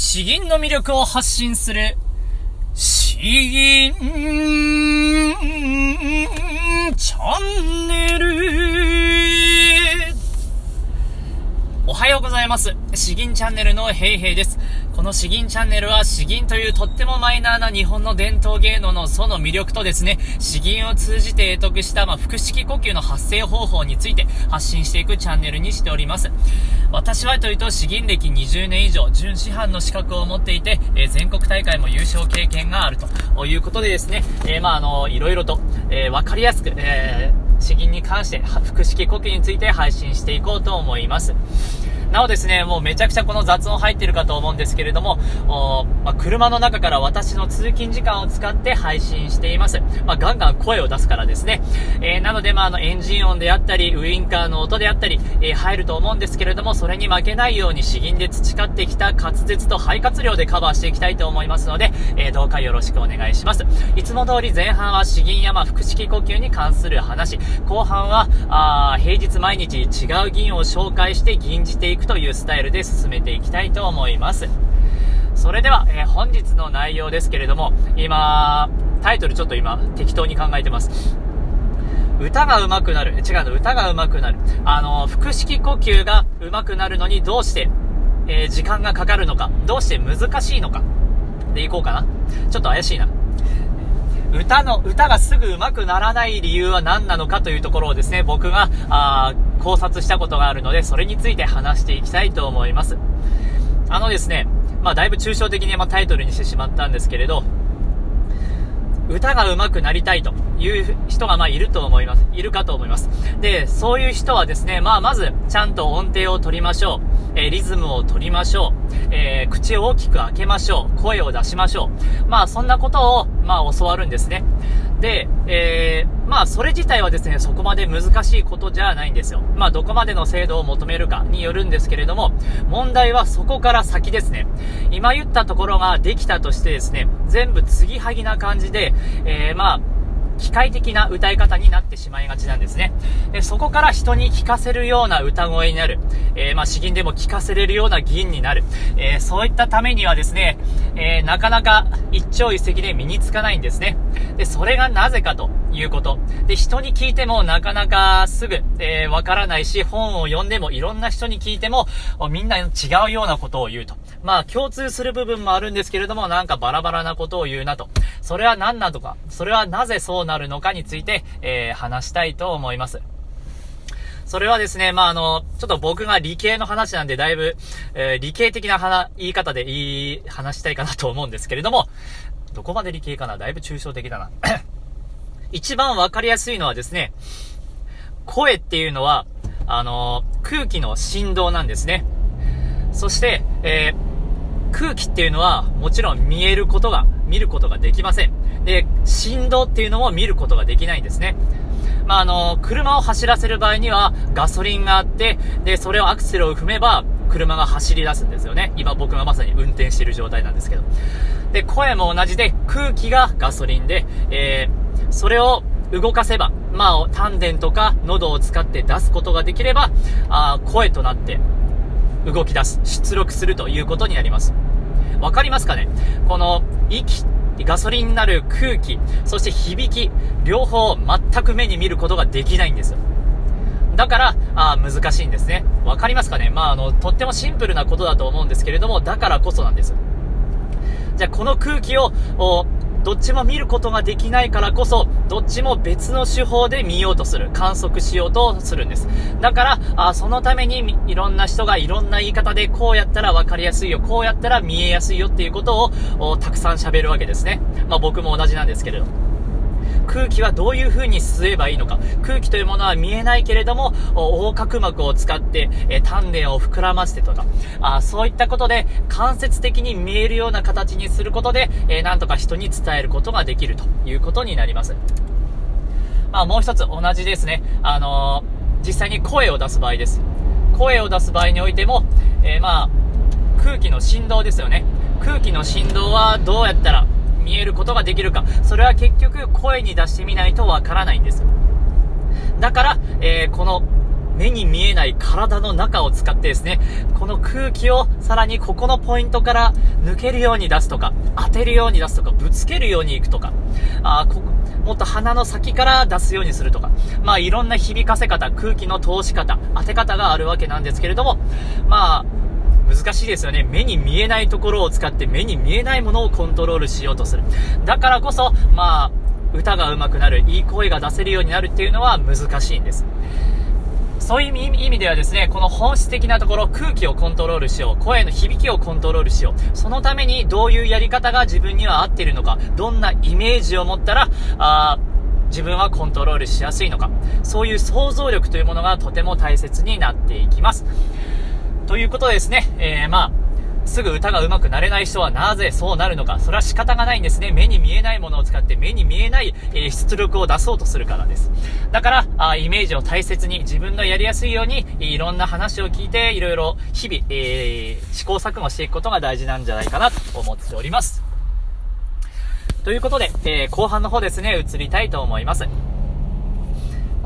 詩吟の魅力を発信する、詩吟チャンネル。おはようございます。詩吟チャンネルのヘイヘイです。この詩吟チャンネルは詩吟というとってもマイナーな日本の伝統芸能のその魅力とですね、詩吟を通じて得得した、まあ、腹式呼吸の発声方法について発信していくチャンネルにしております。私はというと詩吟歴20年以上、準師範の資格を持っていて、えー、全国大会も優勝経験があるということでですね、えー、まああの、いろいろと、えー、わかりやすく、えー、詩吟に関して腹式呼吸について配信していこうと思います。なおですね、もうめちゃくちゃこの雑音入ってるかと思うんですけれども、まあ、車の中から私の通勤時間を使って配信しています。まあ、ガンガン声を出すからですね。えー、なので、まあ、あの、エンジン音であったり、ウインカーの音であったり、えー、入ると思うんですけれども、それに負けないように詩吟で培ってきた滑舌と肺活量でカバーしていきたいと思いますので、えー、どうかよろしくお願いします。いつも通り前半は詩吟山腹式呼吸に関する話、後半は、あ平日毎日違う銀を紹介して吟じていくというスタイルで進めていきたいと思います。それでは、えー、本日の内容ですけれども、今、タイトルちょっと今適当に考えてます。歌が上手くなる。違うの、歌が上手くなる。あの、腹式呼吸が上手くなるのにどうして、えー、時間がかかるのか、どうして難しいのか、でいこうかな。ちょっと怪しいな。歌の、歌がすぐ上手くならない理由は何なのかというところをですね、僕が、あ考察したことがあるので、それについて話していきたいと思います。あのですね、まあ、だいぶ抽象的に、まタイトルにしてしまったんですけれど、歌が上手くなりたいという人がまあいると思います。いるかと思います。で、そういう人はですね、まあまず、ちゃんと音程を取りましょう。えー、リズムを取りましょう。えー、口を大きく開けましょう。声を出しましょう。まあそんなことを、まあ教わるんですね。で、えー、まあそれ自体はですね、そこまで難しいことじゃないんですよ。まあどこまでの精度を求めるかによるんですけれども、問題はそこから先ですね。今言ったところができたとしてですね、全部継ぎはぎな感じで、えー、まあ、機械的な歌い方になってしまいがちなんですね。でそこから人に聞かせるような歌声になる。えー、まあ、詩吟でも聞かせれるような銀になる。えー、そういったためにはですね、えー、なかなか一朝一夕で身につかないんですね。で、それがなぜかということ。で、人に聞いてもなかなかすぐ、えー、わからないし、本を読んでもいろんな人に聞いても、みんな違うようなことを言うと。まあ、共通する部分もあるんですけれども、なんかバラバラなことを言うなと。それは何なのか、それはなぜそうなるのかについて、えー、話したいと思います。それはですね、まあ、あの、ちょっと僕が理系の話なんで、だいぶ、えー、理系的な話、言い方で言い、話したいかなと思うんですけれども、どこまで理系かな？だいぶ抽象的だな。一番わかりやすいのはですね、声っていうのは、あの空気の振動なんですね。そして、えー、空気っていうのは、もちろん見えることが、見ることができません。で、振動っていうのも見ることができないんですね。まあ、あの、車を走らせる場合には、ガソリンがあって、で、それをアクセルを踏めば、車が走り出すんですよね。今僕がまさに運転している状態なんですけど。で、声も同じで、空気がガソリンで、えー、それを動かせば、まあ、丹田とか喉を使って出すことができれば、あ声となって動き出す、出力するということになります。わかりますかね？この息ガソリンになる空気、そして響き、両方全く目に見ることができないんですよ。だから、あ難しいんですね。わかりますかね？まあ、あの、とってもシンプルなことだと思うんですけれども、だからこそなんです。じゃあ、この空気を、どっちも見ることができないからこそ、どっちも別の手法で見ようとする、観測しようとするんです。だから、あそのためにいろんな人がいろんな言い方でこうやったら分かりやすいよ、こうやったら見えやすいよっていうことをたくさん喋るわけですね。まあ僕も同じなんですけれど。空気はどういう風に吸えばいいのか。空気というものは見えないけれども、横隔膜を使って、え丹田を膨らませてとか、あそういったことで間接的に見えるような形にすることで、えなんとか人に伝えることができるということになります。まあもう一つ同じですね。あのー、実際に声を出す場合です。声を出す場合においても、えー、まあ、空気の振動ですよね。空気の振動はどうやったら見えることができるか、それは結局声に出してみないとわからないんです。だから、えー、この目に見えない体の中を使ってですね、この空気をさらにここのポイントから抜けるように出すとか、当てるように出すとか、ぶつけるようにいくとか、あこもっと鼻の先から出すようにするとか、まあいろんな響かせ方、空気の通し方、当て方があるわけなんですけれども、まあ、難しいですよね。目に見えないところを使って目に見えないものをコントロールしようとする。だからこそ、まあ、歌が上手くなる、いい声が出せるようになるっていうのは難しいんです。そういう意味ではですね、この本質的なところ、空気をコントロールしよう、声の響きをコントロールしよう、そのためにどういうやり方が自分には合っているのか、どんなイメージを持ったら、あ自分はコントロールしやすいのか、そういう想像力というものがとても大切になっていきます。ということでですね、えー、まあ、すぐ歌が上手くなれない人はなぜそうなるのか。それは仕方がないんですね。目に見えないものを使って目に見えない、え、出力を出そうとするからです。だからあ、イメージを大切に自分のやりやすいように、いろんな話を聞いて、いろいろ日々、えー、試行錯誤していくことが大事なんじゃないかなと思っております。ということで、えー、後半の方ですね、移りたいと思います。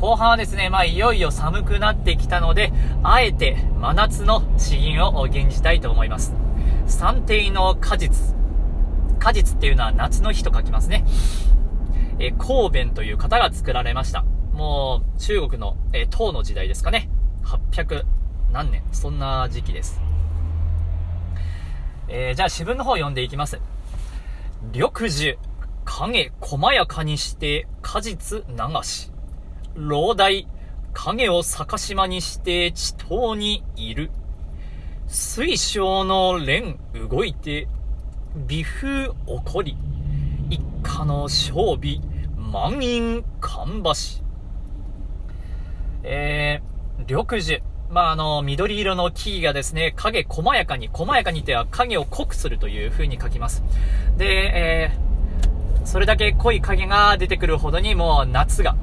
後半はですね、まあ、いよいよ寒くなってきたので、あえて真夏の詩吟を吟じたいと思います。三定の果実。果実っていうのは夏の日と書きますね。えー、神弁という方が作られました。もう、中国の、えー、唐の時代ですかね。800何年、そんな時期です。えー、じゃあ詩文の方読んでいきます。緑樹、影細やかにして果実流し。老大、影を逆しまにして地頭にいる。水晶の蓮動いて、微風起こり、一家の勝美、満員芳し。えー、緑樹。まあ、あの、緑色の木々がですね、影細やかに、細やかにては影を濃くするという風に書きます。で、えー、それだけ濃い影が出てくるほどにもう夏が、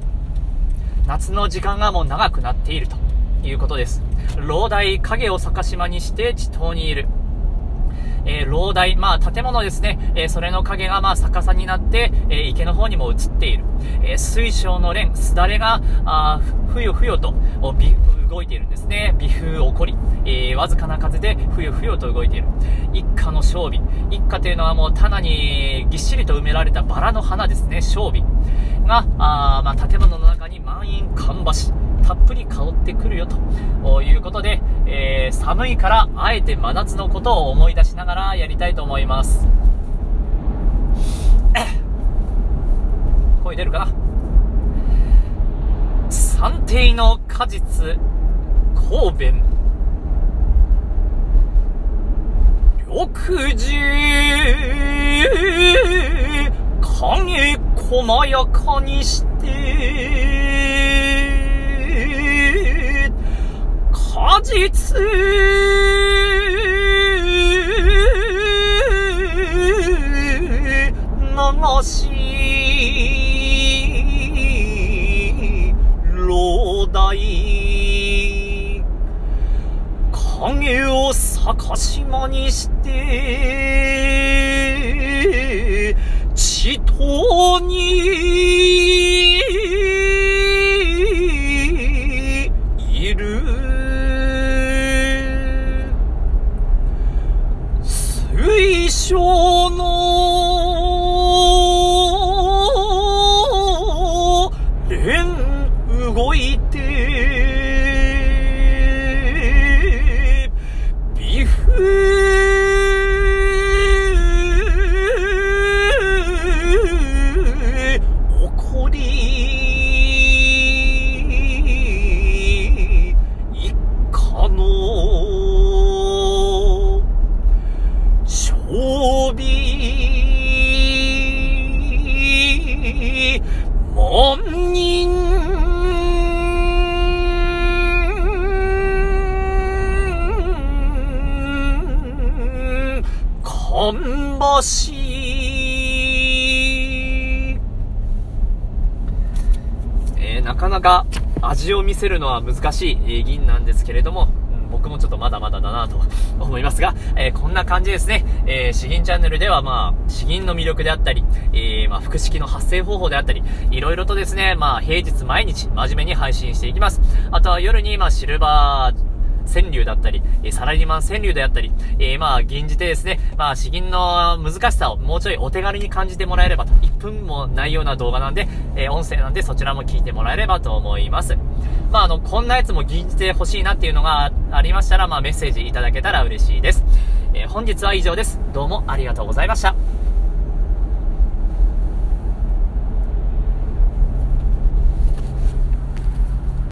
夏の時間がもう長くなっているということです。老大影を逆しまにして地頭にいる。えー、老台、まあ建物ですね、えー、それの影がまあ逆さになって、えー、池の方にも映っている。え水晶の蓮、すだれが、あふよふよと動いているんですね。微風起こり、えわずかな風でふよふよと動いている。一家の勝美。一家というのはもう棚にぎっしりと埋められたバラの花ですね、勝美。が、あまあ建物の中に満員芳したっぷり香ってくるよということで、えー、寒いからあえて真夏のことを思い出しながらやりたいと思います。声出るかな？三定の果実、方便。緑地、影細やかにして、果実影を逆しまにして地頭にしえー、なかなか味を見せるのは難しい、銀なんですけれども、うん、僕もちょっとまだまだだなと思いますが、えー、こんな感じですね。えー、詩吟チャンネルではまあ、詩吟の魅力であったり、えー、まあ、複式の発声方法であったり、いろいろとですね、まあ、平日毎日真面目に配信していきます。あとは夜に、まあ、シルバー、川柳だったり、えサラリーマン川柳であったり、えー、まあ、吟じてですね、まあ、詩吟の難しさをもうちょいお手軽に感じてもらえればと、1分もないような動画なんで、えー、音声なんでそちらも聞いてもらえればと思います。まあ、あの、こんなやつも吟じてほしいなっていうのがありましたら、まあ、メッセージいただけたら嬉しいです。えー、本日は以上です。どうもありがとうございました。